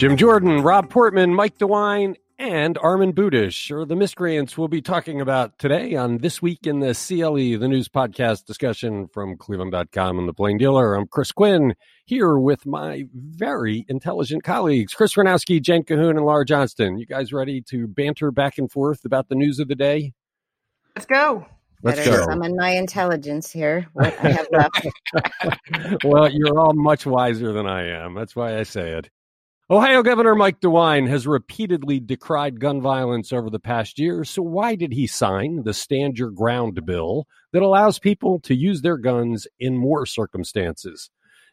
Jim Jordan, Rob Portman, Mike DeWine, and Armond Budish are the miscreants we'll be talking about today on This Week in the CLE, the news podcast discussion from Cleveland.com and the Plain Dealer. I'm Chris Quinn here with my very intelligent colleagues, Chris Ranowski, Jen Cahoon, and Laura Johnston. You guys ready to banter back and forth about the news of the day? Let's go. Let's Better go. summon my intelligence here. What I have left. well, you're all much wiser than I am. That's why I say it. Ohio Governor Mike DeWine has repeatedly decried gun violence over the past year. So, why did he sign the Stand Your Ground bill that allows people to use their guns in more circumstances?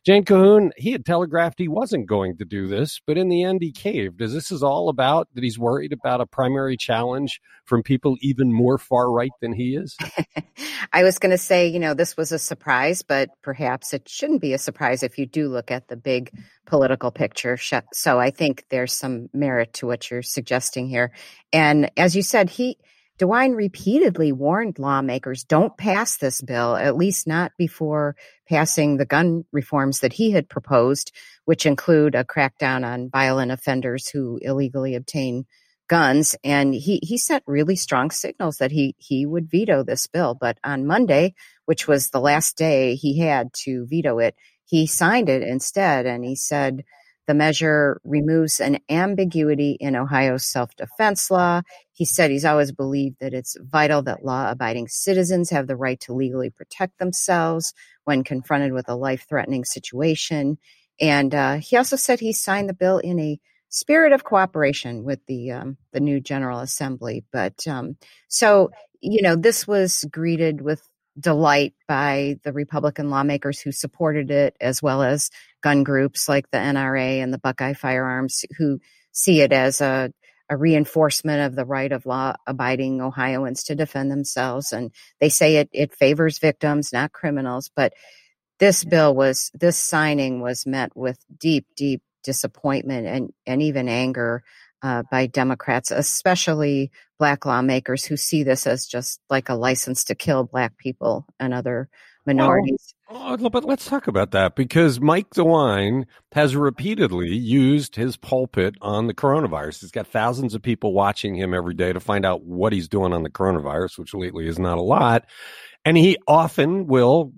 Jane Cahoon, he had telegraphed he wasn't going to do this, but in the end, he caved. As this is all about that he's worried about a primary challenge from people even more far right than he is? I was going to say, you know, this was a surprise, but perhaps it shouldn't be a surprise if you do look at the big political picture. So I think there's some merit to what you're suggesting here. And as you said, he, DeWine repeatedly warned lawmakers don't pass this bill, at least not before passing the gun reforms that he had proposed, which include a crackdown on violent offenders who illegally obtain guns. And he, he sent really strong signals that he, he would veto this bill. But on Monday, which was the last day he had to veto it, he signed it instead. And he said, the measure removes an ambiguity in Ohio's self defense law. He said he's always believed that it's vital that law abiding citizens have the right to legally protect themselves when confronted with a life threatening situation. And uh, he also said he signed the bill in a spirit of cooperation with the um, the new General Assembly. But um, so you know, this was greeted with delight by the Republican lawmakers who supported it, as well as gun groups like the NRA and the Buckeye Firearms, who see it as a, a reinforcement of the right of law abiding Ohioans to defend themselves. And they say it, it favors victims, not criminals. But this bill was, this signing was met with deep, deep disappointment and, and even anger uh, by Democrats, especially black lawmakers who see this as just like a license to kill black people and other minorities. Well, but let's talk about that because Mike DeWine has repeatedly used his pulpit on the coronavirus. He's got thousands of people watching him every day to find out what he's doing on the coronavirus, which lately is not a lot. And he often will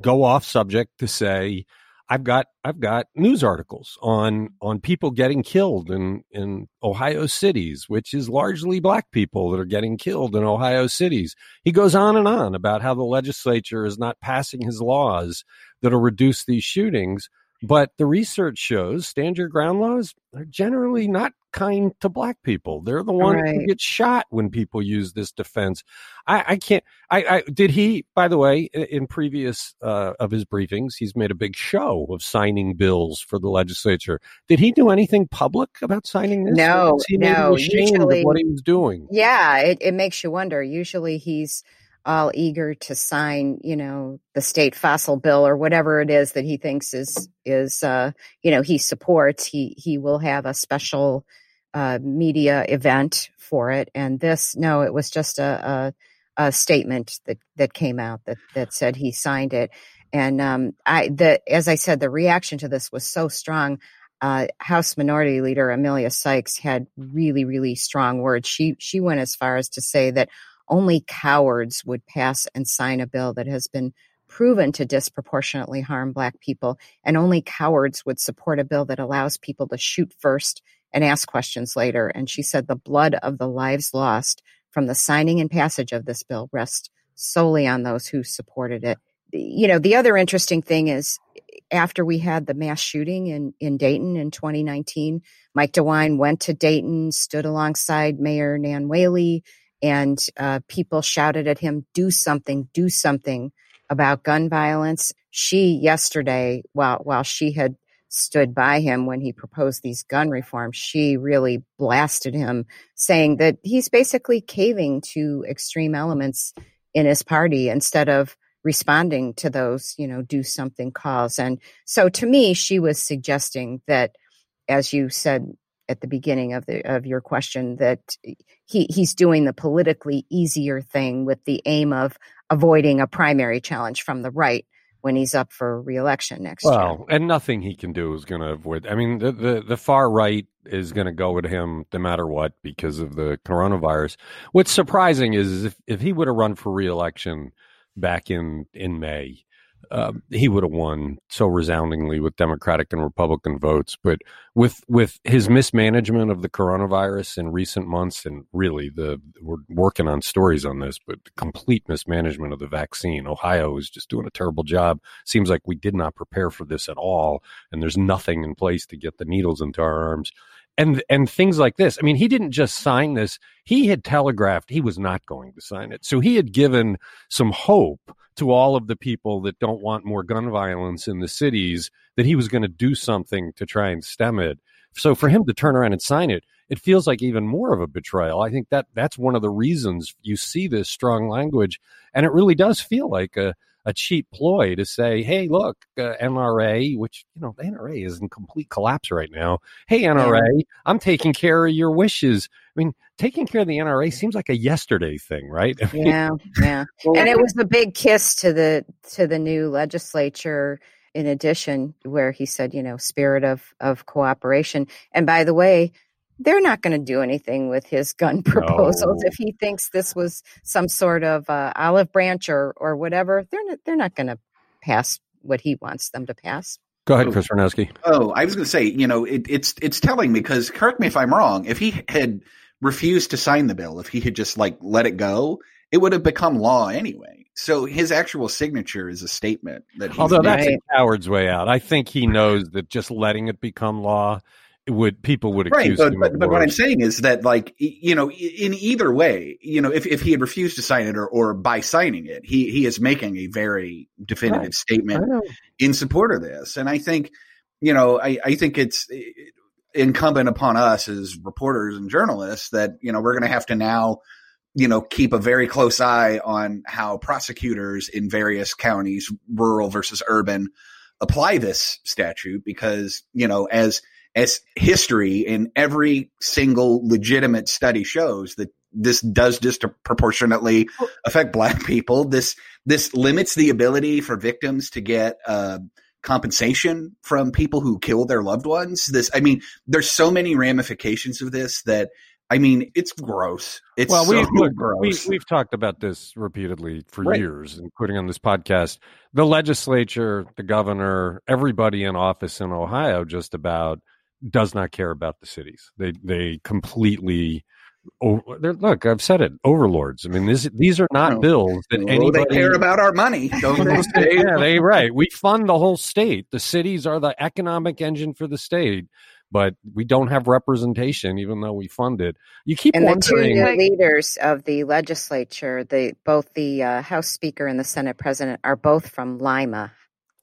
go off subject to say, I've got I've got news articles on on people getting killed in in Ohio cities, which is largely black people that are getting killed in Ohio cities. He goes on and on about how the legislature is not passing his laws that'll reduce these shootings. But the research shows stand your ground laws are generally not kind to black people. They're the ones Right. who get shot when people use this defense. I, I can't. I, I did he. By the way, in previous uh, of his briefings, he's made a big show of signing bills for the legislature. Did he do anything public about signing this? No, Or he maybe no, ashamed usually- of what he was doing. Yeah, it, it makes you wonder. Usually he's all eager to sign, you know, the state fossil bill or whatever it is that he thinks is is uh, you know, he supports. He he will have a special uh, media event for it. And this, no, it was just a, a, a statement that that came out that that said he signed it. And um, I, the as I said, the reaction to this was so strong. Uh, House Minority Leader Emilia Sykes had really, really strong words. She she went as far as to say that only cowards would pass and sign a bill that has been proven to disproportionately harm black people, and only cowards would support a bill that allows people to shoot first and ask questions later. And she said the blood of the lives lost from the signing and passage of this bill rests solely on those who supported it. You know, the other interesting thing is after we had the mass shooting in, in Dayton in 2019, Mike DeWine went to Dayton, stood alongside Mayor Nan Whaley, and uh, people shouted at him, do something, do something about gun violence. She yesterday, while, while she had stood by him when he proposed these gun reforms, she really blasted him, saying that he's basically caving to extreme elements in his party instead of responding to those, you know, do something calls. And so to me, she was suggesting that, as you said at the beginning of the of your question, that he he's doing the politically easier thing with the aim of avoiding a primary challenge from the right. when he's up for reelection next well, year. Well, and nothing he can do is going to avoid. I mean, the, the, the far right is going to go with him no matter what because of the coronavirus. What's surprising is, is if, if he would have run for reelection back in, in May, uh, he would have won so resoundingly with Democratic and Republican votes. But with with his mismanagement of the coronavirus in recent months, and really the we're working on stories on this, but complete mismanagement of the vaccine. Ohio is just doing a terrible job. Seems like we did not prepare for this at all, and there's nothing in place to get the needles into our arms. And and things like this. I mean, he didn't just sign this; he had telegraphed he was not going to sign it. So he had given some hope to all of the people that don't want more gun violence in the cities that he was going to do something to try and stem it. So for him to turn around and sign it, it feels like even more of a betrayal. I think that that's one of the reasons you see this strong language, and it really does feel like a a cheap ploy to say, "Hey, look, uh, NRA, which you know the NRA is in complete collapse right now. Hey, NRA, I'm taking care of your wishes." I mean, taking care of the NRA seems like a yesterday thing, right? yeah, yeah. and it was a big kiss to the to the new legislature. In addition, where he said, you know, spirit of of cooperation. And by the way, they're not going to do anything with his gun proposals No. if he thinks this was some sort of uh, olive branch or or whatever. They're not they're not going to pass what he wants them to pass. Go ahead, Chris Renowski. Oh, I was going to say, you know, it, it's it's telling because correct me if I'm wrong. If he had refused to sign the bill, if he had just like let it go, it would have become law anyway. So his actual signature is a statement that he's Although that's Right. a coward's way out. I think he knows that just letting it become law it would people would right. But, him but, of but what I'm saying is that like you know, in either way, you know, if, if he had refused to sign it or, or by signing it, he he is making a very definitive Right. Statement in support of this. And I think, you know, I, I think it's incumbent upon us as reporters and journalists that, you know, we're going to have to now, you know, keep a very close eye on how prosecutors in various counties, rural versus urban, apply this statute because, you know, as, as history in every single legitimate study shows that this does disproportionately affect black people. This, this limits the ability for victims to get, uh, compensation from people who kill their loved ones. This, I mean, there's so many ramifications of this that, I mean, it's gross. It's well, we, so look, we, gross. we've talked about this repeatedly for Right. years, including on this podcast. The legislature, the governor, everybody in office in Ohio just about does not care about the cities. They they completely. Oh, look, I've said it. Overlords. I mean, this, these are not No. bills that anybody they care about our money, don't they? Yeah, they right. We fund the whole state. The cities are the economic engine for the state, but we don't have representation, even though we fund it. You keep And the two new leaders of the legislature, the both the uh, House Speaker and the Senate President, are both from Lima.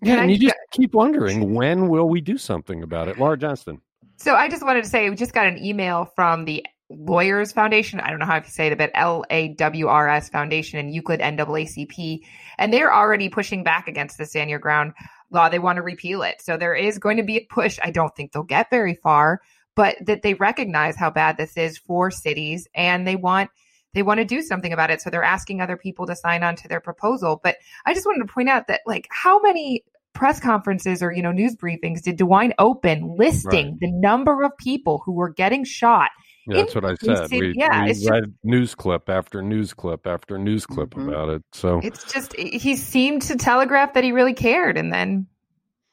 yeah, and you just keep wondering when will we do something about it, Laura Johnston. So I just wanted to say we just got an email from the Lawyers Foundation. I don't know how to say it, but L A W R S Foundation and Euclid NAACP. And they're already pushing back against the Stand Your Ground law. They want to repeal it. So there is going to be a push. I don't think they'll get very far, but that they recognize how bad this is for cities and they want they want to do something about it. So they're asking other people to sign on to their proposal. But I just wanted to point out that like how many press conferences or you know news briefings did DeWine open listing the number of people who were getting shot? Yeah, that's what I said. We, yeah, we it's just- news clip after news clip after news clip Mhm. about it. So It's just he seemed to telegraph that he really cared, and then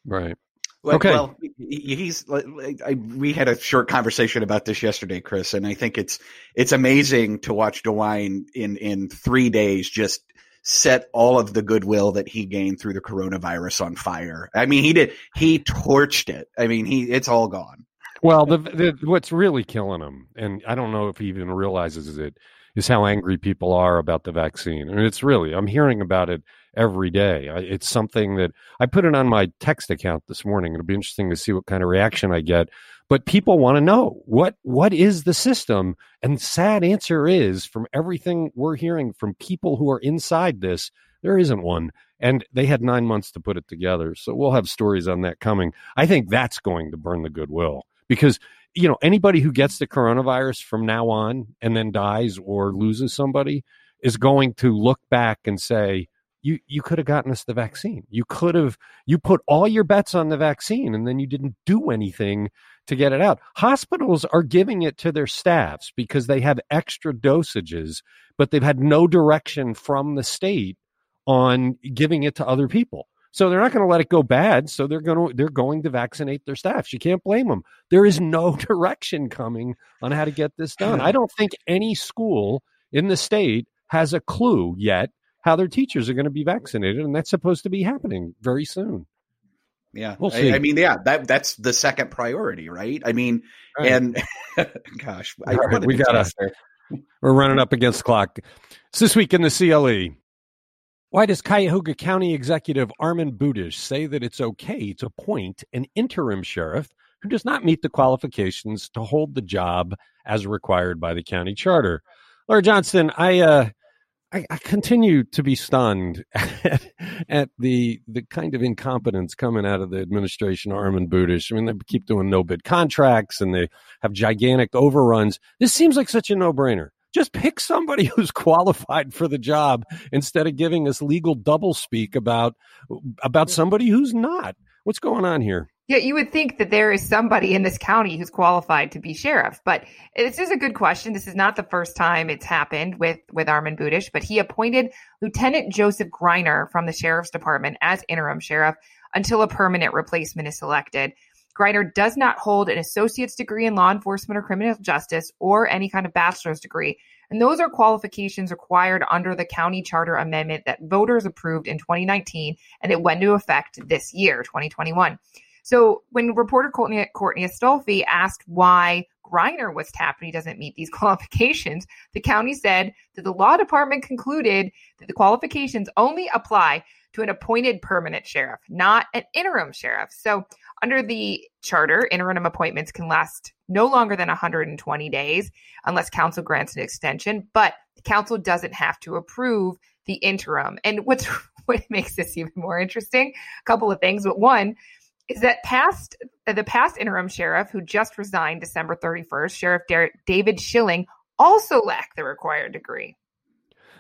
right. Well, Okay. well, he's. like, I, we had a short conversation about this yesterday, Chris, and I think it's it's amazing to watch DeWine in in three days just set all of the goodwill that he gained through the coronavirus on fire. I mean, he did. He torched it. I mean, he it's all gone. Well, the, the what's really killing him, and I don't know if he even realizes it, is how angry people are about the vaccine. And it's really, I'm hearing about it every day. I, it's something that I put it on my text account this morning. It'll be interesting to see what kind of reaction I get. But people want to know what what is the system, and sad answer is from everything we're hearing from people who are inside this, there isn't one. And they had nine months to put it together. So we'll have stories on that coming. I think that's going to burn the goodwill because you know anybody who gets the coronavirus from now on and then dies or loses somebody is going to look back and say you you could have gotten us the vaccine. You could have you put all your bets on the vaccine and then you didn't do anything to get it out. Hospitals are giving it to their staffs because they have extra dosages, but they've had no direction from the state on giving it to other people. So they're not going to let it go bad. So they're going to they're going to vaccinate their staffs. You can't blame them. There is no direction coming on how to get this done. I don't think any school in the state has a clue yet how their teachers are going to be vaccinated, and that's supposed to be happening very soon. Yeah, we'll I, I, mean, yeah, that that's the second priority, right? I mean, right. and gosh, I, right, we got us. We're running up against the clock. It's this week in the CLE. Why does Cuyahoga County Executive Armond Budish say that it's okay to appoint an interim sheriff who does not meet the qualifications to hold the job as required by the county charter? Laura Johnston, I, uh, I, I continue to be stunned at, at, the the kind of incompetence coming out of the administration, Armond Budish. I mean, they keep doing no bid contracts and they have gigantic overruns. This seems like such a no brainer just pick somebody who's qualified for the job instead of giving us legal doublespeak about about somebody who's not. What's going on here? Yeah, you would think that there is somebody in this county who's qualified to be sheriff, but this is a good question. This is not the first time it's happened with with Armond Budish, but he appointed Lieutenant Joseph Greiner from the sheriff's department as interim sheriff until a permanent replacement is selected. Greiner does not hold an associate's degree in law enforcement or criminal justice or any kind of bachelor's degree. And those are qualifications required under the county charter amendment that voters approved in 2019 and it went into effect this year, 2021. So when reporter Courtney, Courtney Astolfi asked why Greiner was tapped and he doesn't meet these qualifications, the county said that the law department concluded that the qualifications only apply to an appointed permanent sheriff, not an interim sheriff. So, under the charter, interim appointments can last no longer than 120 days unless council grants an extension, but the council doesn't have to approve the interim. And what's what makes this even more interesting, a couple of things, but one is that past the past interim sheriff who just resigned December 31st, Sheriff David Schilling, also lacked the required degree.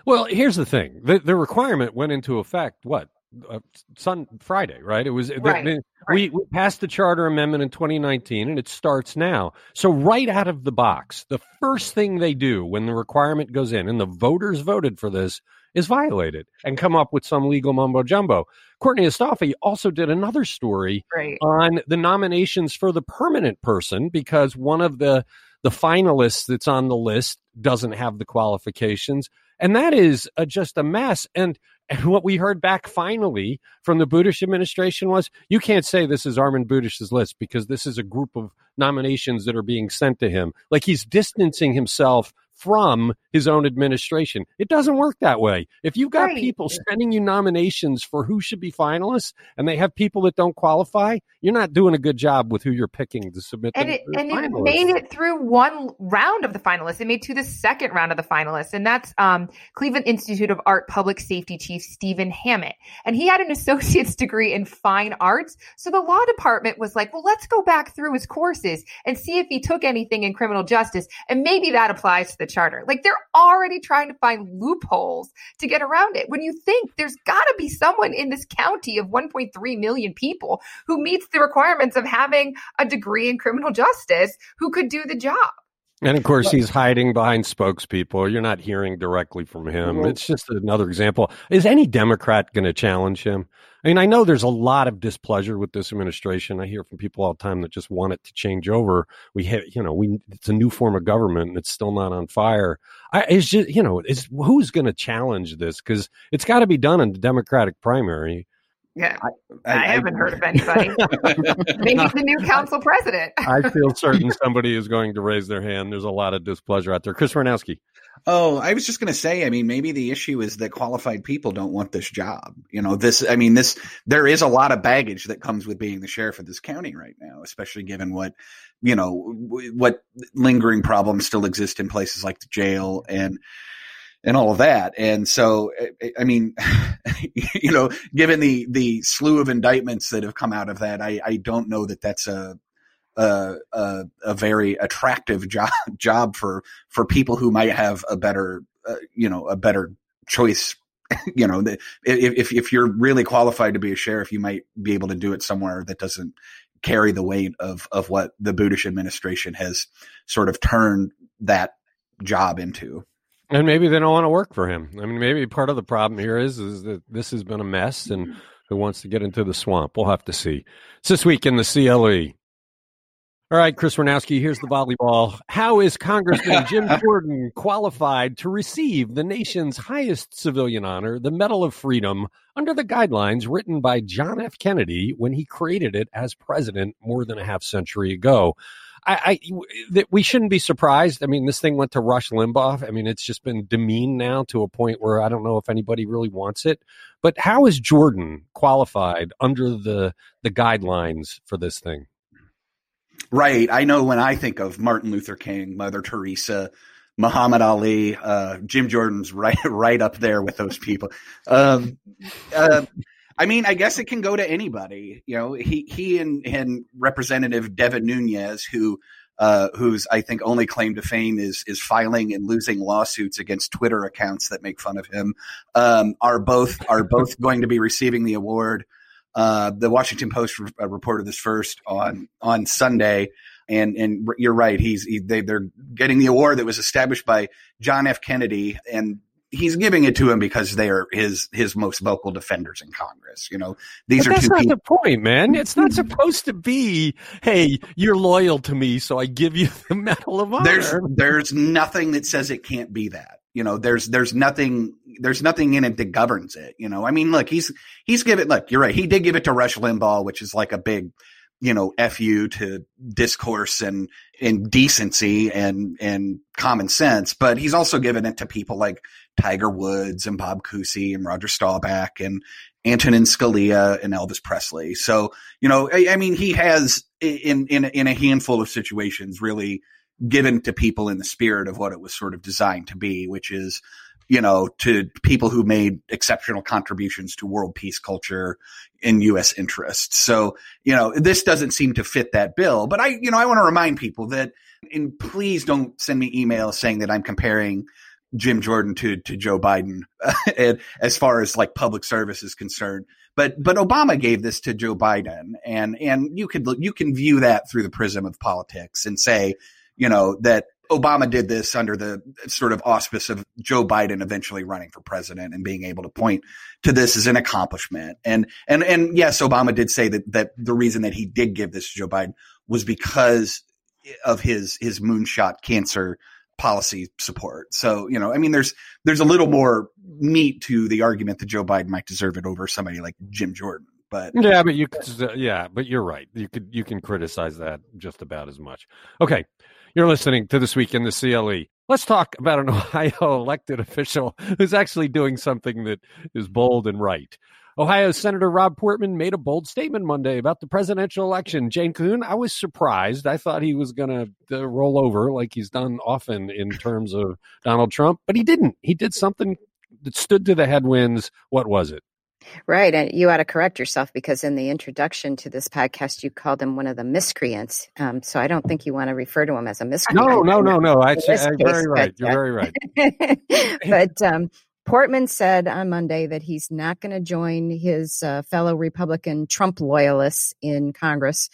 Well, here's the thing: the the requirement went into effect what uh, Sun Friday, right? It was right, the, right. We, we passed the charter amendment in 2019, and it starts now. So right out of the box, the first thing they do when the requirement goes in, and the voters voted for this, is violated and come up with some legal mumbo jumbo. Courtney Astolfi also did another story right. on the nominations for the permanent person because one of the the finalists that's on the list doesn't have the qualifications and that is a, just a mess. And, and what we heard back finally from the Budish administration was you can't say this is Armond Budish's list because this is a group of nominations that are being sent to him. Like he's distancing himself from his own administration. It doesn't work that way. If you've got right. people sending you nominations for who should be finalists and they have people that don't qualify, you're not doing a good job with who you're picking to submit. And, it, and it, made it through one round of the finalists. It made to the second round of the finalists. And that's um, Cleveland Institute of Art Public Safety Chief Stephen Hammett. And he had an associate's degree in fine arts. So the law department was like, well, let's go back through his courses and see if he took anything in criminal justice. And maybe that applies to the charter. Like they're already trying to find loopholes to get around it. When you think there's got to be someone in this county of 1.3 million people who meets the requirements of having a degree in criminal justice who could do the job. And of course, he's hiding behind spokespeople. You're not hearing directly from him. Mm-hmm. It's just another example. Is any Democrat going to challenge him? I mean, I know there's a lot of displeasure with this administration. I hear from people all the time that just want it to change over. We have, you know, we it's a new form of government and it's still not on fire. I, it's just, you know, it's who's going to challenge this because it's got to be done in the Democratic primary. Yeah, I, I, I haven't I, heard of anybody. Maybe the new council president. I feel certain somebody is going to raise their hand. There's a lot of displeasure out there. Chris Ranowski. Oh, I was just going to say, I mean, maybe the issue is that qualified people don't want this job. You know, this, I mean, this, there is a lot of baggage that comes with being the sheriff of this county right now, especially given what, you know, what lingering problems still exist in places like the jail and, and all of that. And so, I mean, you know, given the the slew of indictments that have come out of that, I, I don't know that that's a a, a, a very attractive job job for for people who might have a better uh, you know a better choice you know, if if if you're really qualified to be a sheriff, you might be able to do it somewhere that doesn't carry the weight of of what the Budish administration has sort of turned that job into. And maybe they don't want to work for him. I mean, maybe part of the problem here is is that this has been a mess, and mm-hmm. who wants to get into the swamp? We'll have to see. It's this week in the CLE. All right, Chris Ranowski, here's the volleyball. How is Congressman Jim Jordan qualified to receive the nation's highest civilian honor, the Medal of Freedom, under the guidelines written by John F. Kennedy when he created it as president more than a half century ago? I, that we shouldn't be surprised. I mean, this thing went to Rush Limbaugh. I mean, it's just been demeaned now to a point where I don't know if anybody really wants it. But how is Jordan qualified under the the guidelines for this thing? Right. I know when I think of Martin Luther King, Mother Teresa, Muhammad Ali, uh, Jim Jordan's right right up there with those people. Um, uh, I mean, I guess it can go to anybody. You know, he he and, and Representative Devin Nunes, who uh, whose I think only claim to fame is is filing and losing lawsuits against Twitter accounts that make fun of him, um, are both are both going to be receiving the award. Uh, the Washington Post re- uh, reported this first on on Sunday, and and you're right. He's he, they, they're getting the award that was established by John F. Kennedy, and he's giving it to him because they are his his most vocal defenders in Congress. You know, these but are that's not people. the point, man. It's not mm-hmm. supposed to be, hey, you're loyal to me, so I give you the Medal of Honor. There's there's nothing that says it can't be that. You know, there's there's nothing there's nothing in it that governs it. You know, I mean, look, he's he's given look, you're right. He did give it to Rush Limbaugh, which is like a big, you know, fu to discourse and and decency and and common sense. But he's also given it to people like Tiger Woods and Bob Cousy and Roger Staubach and Antonin Scalia and Elvis Presley. So you know, I, I mean, he has in in in a handful of situations really given to people in the spirit of what it was sort of designed to be, which is, you know, to people who made exceptional contributions to world peace culture in U.S. interests. So, you know, this doesn't seem to fit that bill. But I, you know, I want to remind people that, and please don't send me emails saying that I'm comparing Jim Jordan to to Joe Biden as far as like public service is concerned. But but Obama gave this to Joe Biden, and and you could you can view that through the prism of politics and say, you know, that Obama did this under the sort of auspice of Joe Biden eventually running for president and being able to point to this as an accomplishment. And and and yes, Obama did say that that the reason that he did give this to Joe Biden was because of his his moonshot cancer policy support. So, you know, I mean there's there's a little more meat to the argument that Joe Biden might deserve it over somebody like Jim Jordan. But yeah, but you could, yeah, but you're right. You could you can criticize that just about as much. Okay, you're listening to this week in the CLE. Let's talk about an Ohio elected official who's actually doing something that is bold and right. Ohio Senator Rob Portman made a bold statement Monday about the presidential election. Jane Kuhn, I was surprised. I thought he was going to uh, roll over like he's done often in terms of Donald Trump, but he didn't. He did something that stood to the headwinds. What was it? Right. And you ought to correct yourself because in the introduction to this podcast, you called him one of the miscreants. Um, so I don't think you want to refer to him as a miscreant. No, no, no, no. I, am very right. but, You're uh, very right. but um, Portman said on Monday that he's not going to join his uh, fellow Republican Trump loyalists in Congress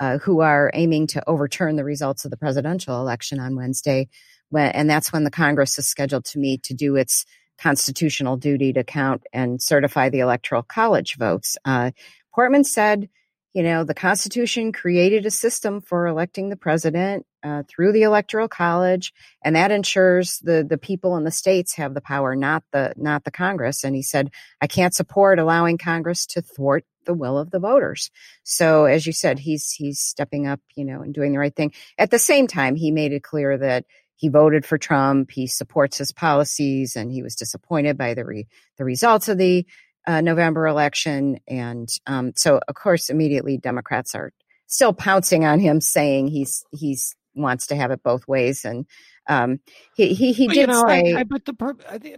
uh, who are aiming to overturn the results of the presidential election on Wednesday. When, and that's when the Congress is scheduled to meet to do its constitutional duty to count and certify the electoral college votes. Uh, Portman said, you know, the Constitution created a system for electing the president uh, through the electoral college, and that ensures the the people in the states have the power, not the not the Congress. And he said, I can't support allowing Congress to thwart the will of the voters. So, as you said, he's he's stepping up, you know, and doing the right thing. At the same time, he made it clear that he voted for Trump, he supports his policies, and he was disappointed by the re, the results of the uh, November election. And um, so, of course, immediately Democrats are still pouncing on him, saying he's he's wants to have it both ways. And um, he he, he did know, say, I, I, but the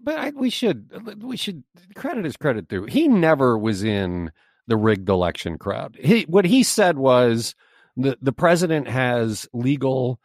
but I, we should we should credit his credit due. He never was in the rigged election crowd. He what he said was the the president has legal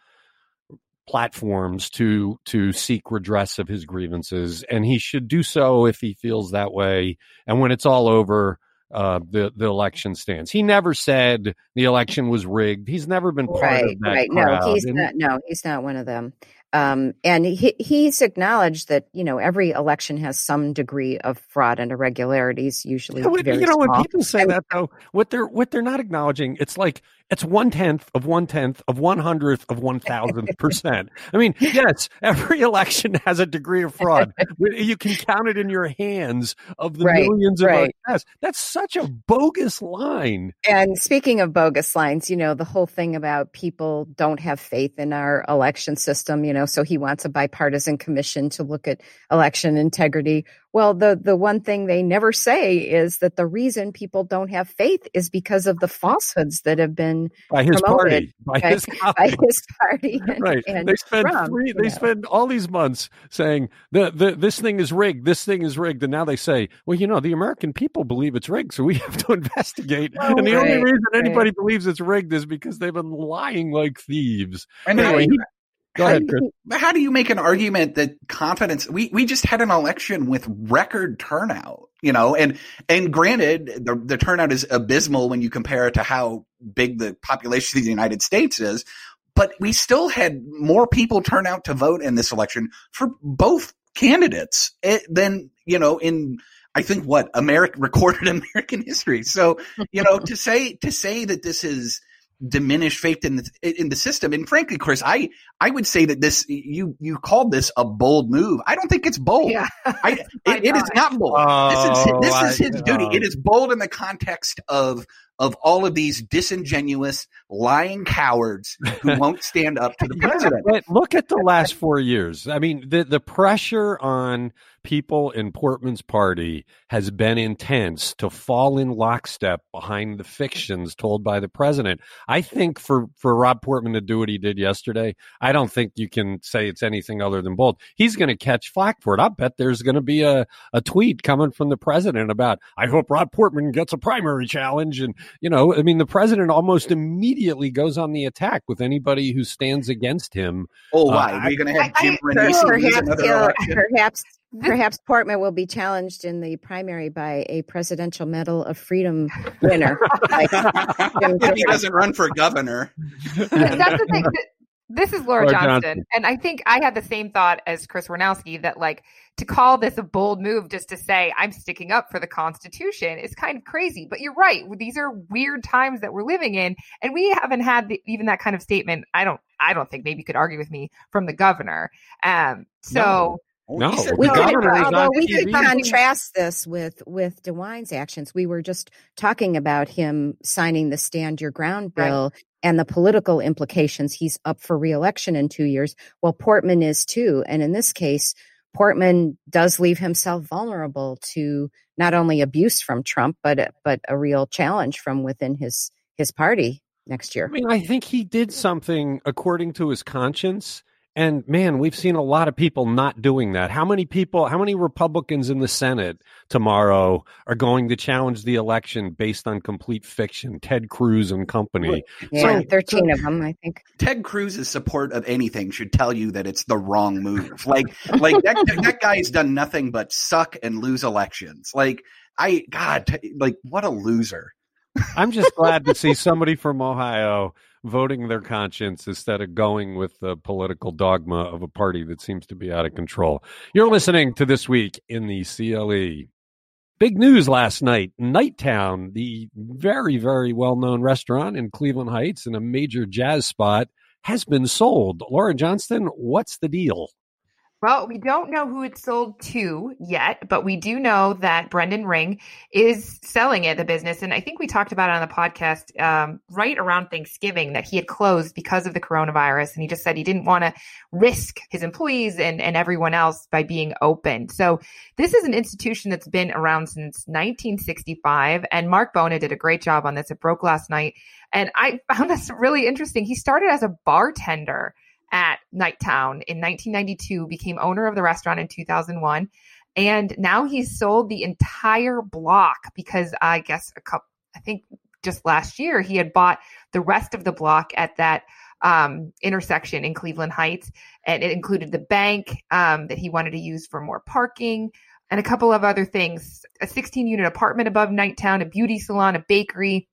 platforms to to seek redress of his grievances, and he should do so if he feels that way. And when it's all over, uh, the the election stands. He never said the election was rigged. He's never been part right, of that right. crowd. No, he's And- not. No, he's not one of them. Um, and he, he's acknowledged that you know every election has some degree of fraud and irregularities, usually Yeah, when- you know, when people say that though, what they're what they're not acknowledging, it's like it's one tenth of one tenth of one hundredth of one thousandth percent. I mean, yes, every election has a degree of fraud. you can count it in your hands of the Right, millions of right. votes. That's such a bogus line. And speaking of bogus lines, you know, the whole thing about people don't have faith in our election system, you know, so he wants a bipartisan commission to look at election integrity. Well, the, the one thing they never say is that the reason people don't have faith is because of the falsehoods that have been By his Promoted party, by by- his by his party. And, right. and they spend Trump, three. They know. spend all these months saying the, the this thing is rigged. This thing is rigged, and now they say, well, you know, the American people believe it's rigged, so we have to investigate. Oh, and the only right, reason anybody believes it's rigged is because they've been lying like thieves. And Anyway, how, he- Go how ahead, do you- how do you make an argument that confidence? We we just had an election with record turnout, you know, and and granted, the the turnout is abysmal when you compare it to how big the population of the United States is. But we still had more people turn out to vote in this election for both candidates eh, than you know in I think what American recorded American history. So you know to say to say that this is diminished faith in the in the system, and frankly, Chris, I I would say that this you you called this a bold move. I don't think it's bold. Yeah. I, it, it is not bold. this is Oh, this is his duty. oh. It is bold in the context of of all of these disingenuous, lying cowards who won't stand up to the Yeah, president. but look at the last four years. I mean, the the pressure on people in Portman's party has been intense to fall in lockstep behind the fictions told by the president. I think for for Rob Portman to do what he did yesterday, I don't think you can say it's anything other than bold. He's going to catch flack for it. I bet there's going to be a a tweet coming from the president about, I hope Rob Portman gets a primary challenge, and you know, I mean, the president almost immediately goes on the attack with anybody who stands against him. Oh, Uh, why? I- Are you going to have I- Jim I- Renacci perhaps, another perhaps perhaps Portman will be challenged in the primary by a Presidential Medal of Freedom winner. like if he doesn't run for governor. That's the thing. Th- This is Laura Laura Johnston, Johnston. and I think I had the same thought as Chris Warnowski that like to call this a bold move just to say I'm sticking up for the Constitution is kind of crazy. But you're right; these are weird times that we're living in, and we haven't had the, even that kind of statement. I don't, I don't think maybe you could argue with me from the governor. Um, so No, He said we the could, governor is although we could contrast this with with DeWine's actions. We were just talking about him signing the Stand Your Ground Right. bill and the political implications. He's up for reelection in two years. Well, Portman is too, and in this case, Portman does leave himself vulnerable to not only abuse from Trump, but but a real challenge from within his his party next year. I mean, I think he did something according to his conscience. And man, we've seen a lot of people not doing that. How many people, how many Republicans in the Senate tomorrow are going to challenge the election based on complete fiction? Ted Cruz and company. Yeah, So- thirteen of them, I think. Ted Cruz's support of anything should tell you that it's the wrong move. Like, like that, that guy has done nothing but suck and lose elections. Like, I, God, like, what a loser. I'm just glad to see somebody from Ohio voting their conscience instead of going with the political dogma of a party that seems to be out of control. You're listening to This Week in the CLE. Big news last night. Nighttown, the very, very well known restaurant in Cleveland Heights and a major jazz spot, has been sold. Laura Johnston, what's the deal? Well, we don't know who it's sold to yet, but we do know that Brendan Ring is selling it, the business. And I think we talked about it on the podcast um, right around Thanksgiving that he had closed because of the coronavirus. And he just said he didn't want to risk his employees and, and everyone else by being open. So this is an institution that's been around since 1965. And Marc Bona did a great job on this. It broke last night. And I found this really interesting. He started as a bartender at Nighttown in 1992, became owner of the restaurant in 2001, and now he's sold the entire block because I guess a couple, I think just last year he had bought the rest of the block at that um, intersection in Cleveland Heights, and it included the bank um, that he wanted to use for more parking. And a couple of other things a 16 unit apartment above Nighttown, a beauty salon, a bakery,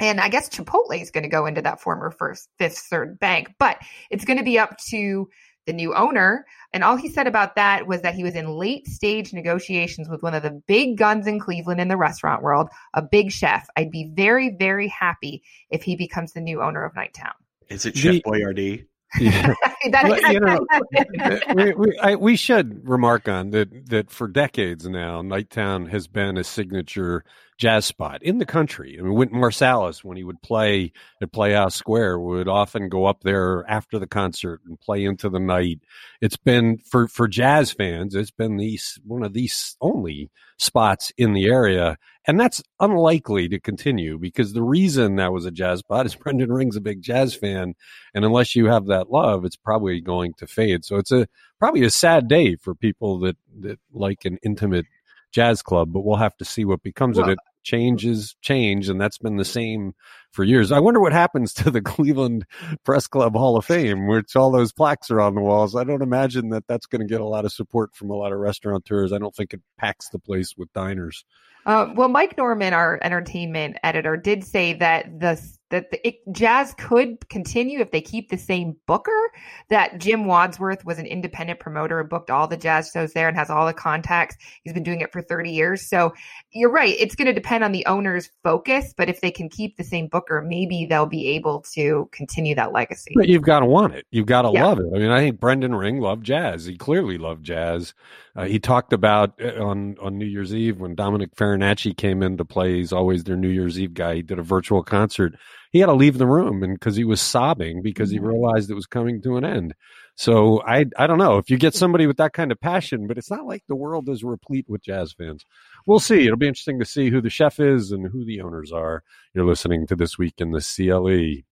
and I guess Chipotle is going to go into that former first, fifth, third bank, but it's going to be up to the new owner. And all he said about that was that he was in late stage negotiations with one of the big guns in Cleveland in the restaurant world, a big chef. I'd be very, very happy if he becomes the new owner of Nighttown. Is it Chef Boyardee? Yeah. well, you know, we, we, I, we, should remark on that that for decades now, Nighttown has been a signature jazz spot in the country. I mean, Wynton Marsalis, when he would play at Playhouse Square, would often go up there after the concert and play into the night. It's been for for jazz fans, it's been these one of these only spots in the area, and that's unlikely to continue because the reason that was a jazz spot is Brendan Ring's a big jazz fan, and unless you have that love, it's probably going to fade. So it's a probably a sad day for people that that like an intimate jazz club, but we'll have to see what becomes well, of it. Changes change, and that's been the same for years. I wonder what happens to the Cleveland Press Club Hall of Fame, which all those plaques are on the walls. I don't imagine that that's going to get a lot of support from a lot of restaurateurs. I don't think it packs the place with diners. Uh, well, Mike Norman, our entertainment editor, did say that the that the, it, jazz could continue if they keep the same booker. That Jim Wadsworth was an independent promoter and booked all the jazz shows there and has all the contacts. He's been doing it for 30 years. So you're right. It's going to depend on the owner's focus, but if they can keep the same booker, maybe they'll be able to continue that legacy. But you've got to want it. You've got to yeah. love it. I mean, I think Brendan Ring loved jazz. He clearly loved jazz. Uh, he talked about uh, on on New Year's Eve when Dominic Farinacci came in to play. He's always their New Year's Eve guy. He did a virtual concert he had to leave the room and because he was sobbing because he mm-hmm. realized it was coming to an end. So I I don't know if you get somebody with that kind of passion, but it's not like the world is replete with jazz fans. We'll see. It'll be interesting to see who the chef is and who the owners are. You're listening to this week in the CLE.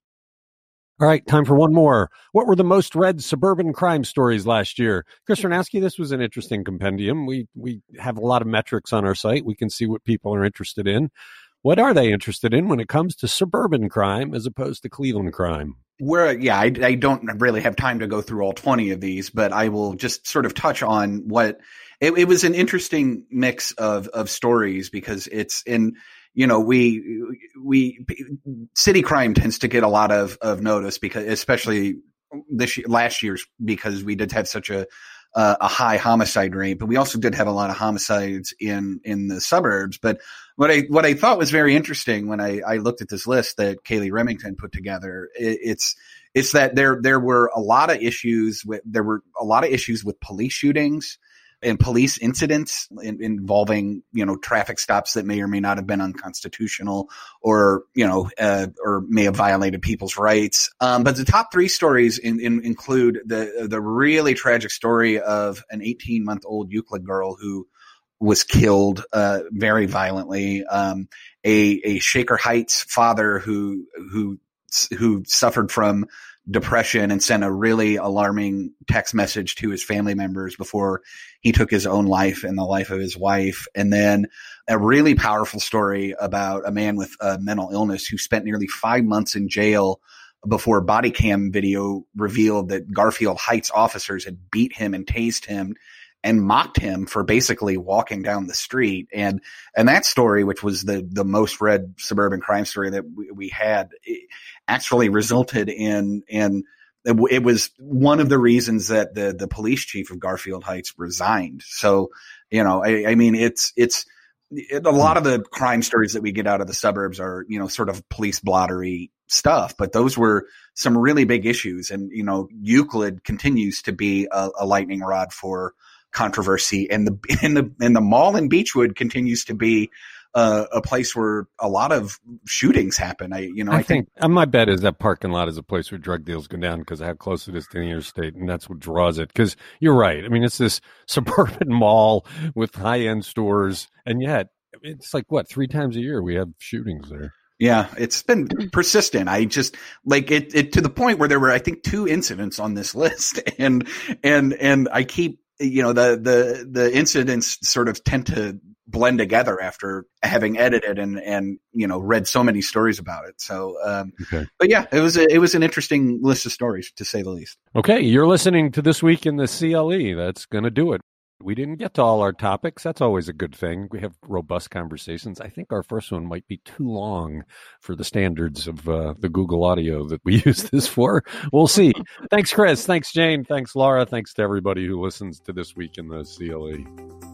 All right, time for one more. What were the most read suburban crime stories last year? Chris Ranowski, this was an interesting compendium. We we have a lot of metrics on our site. We can see what people are interested in. What are they interested in when it comes to suburban crime as opposed to Cleveland crime? Where, yeah, I, I don't really have time to go through all 20 of these, but I will just sort of touch on what it, it was an interesting mix of, of stories because it's in, you know, we, we, city crime tends to get a lot of, of notice because, especially this last year's because we did have such a, uh, a high homicide rate, but we also did have a lot of homicides in in the suburbs. But what I what I thought was very interesting when I, I looked at this list that Kaylee Remington put together, it, it's it's that there there were a lot of issues with there were a lot of issues with police shootings and police incidents in, involving you know traffic stops that may or may not have been unconstitutional or you know uh, or may have violated people's rights. Um, but the top three stories in, in, include the the really tragic story of an 18 month old Euclid girl who was killed uh, very violently. Um, a a Shaker Heights father who who who suffered from depression and sent a really alarming text message to his family members before he took his own life and the life of his wife. And then a really powerful story about a man with a mental illness who spent nearly five months in jail before body cam video revealed that Garfield Heights officers had beat him and tased him and mocked him for basically walking down the street. And, and that story, which was the, the most read suburban crime story that we, we had, actually resulted in, in, it was one of the reasons that the, the police chief of Garfield Heights resigned. So, you know, I, I mean, it's, it's, it, a lot of the crime stories that we get out of the suburbs are, you know, sort of police blottery stuff, but those were some really big issues. And, you know, Euclid continues to be a, a lightning rod for, controversy, and the and the and the mall in Beachwood continues to be uh, a place where a lot of shootings happen. I, you know, I, I think, think, my bet is that parking lot is a place where drug deals go down because how close it is to the interstate, and that's what draws it. Because you're right. I mean, it's this suburban mall with high end stores, and yet it's like what three times a year we have shootings there. Yeah, it's been persistent. I just like it, it to the point where there were, I think, two incidents on this list, and and and I keep you know the the the incidents sort of tend to blend together after having edited and and you know read so many stories about it. So, um, okay. but yeah, it was a, it was an interesting list of stories to say the least. Okay, you're listening to this week in the CLE. That's going to do it. We didn't get to all our topics. That's always a good thing. We have robust conversations. I think our first one might be too long for the standards of uh, the Google Audio that we use this for. We'll see. Thanks, Chris. Thanks, Jane. Thanks, Laura. Thanks to everybody who listens to this week in the CLE.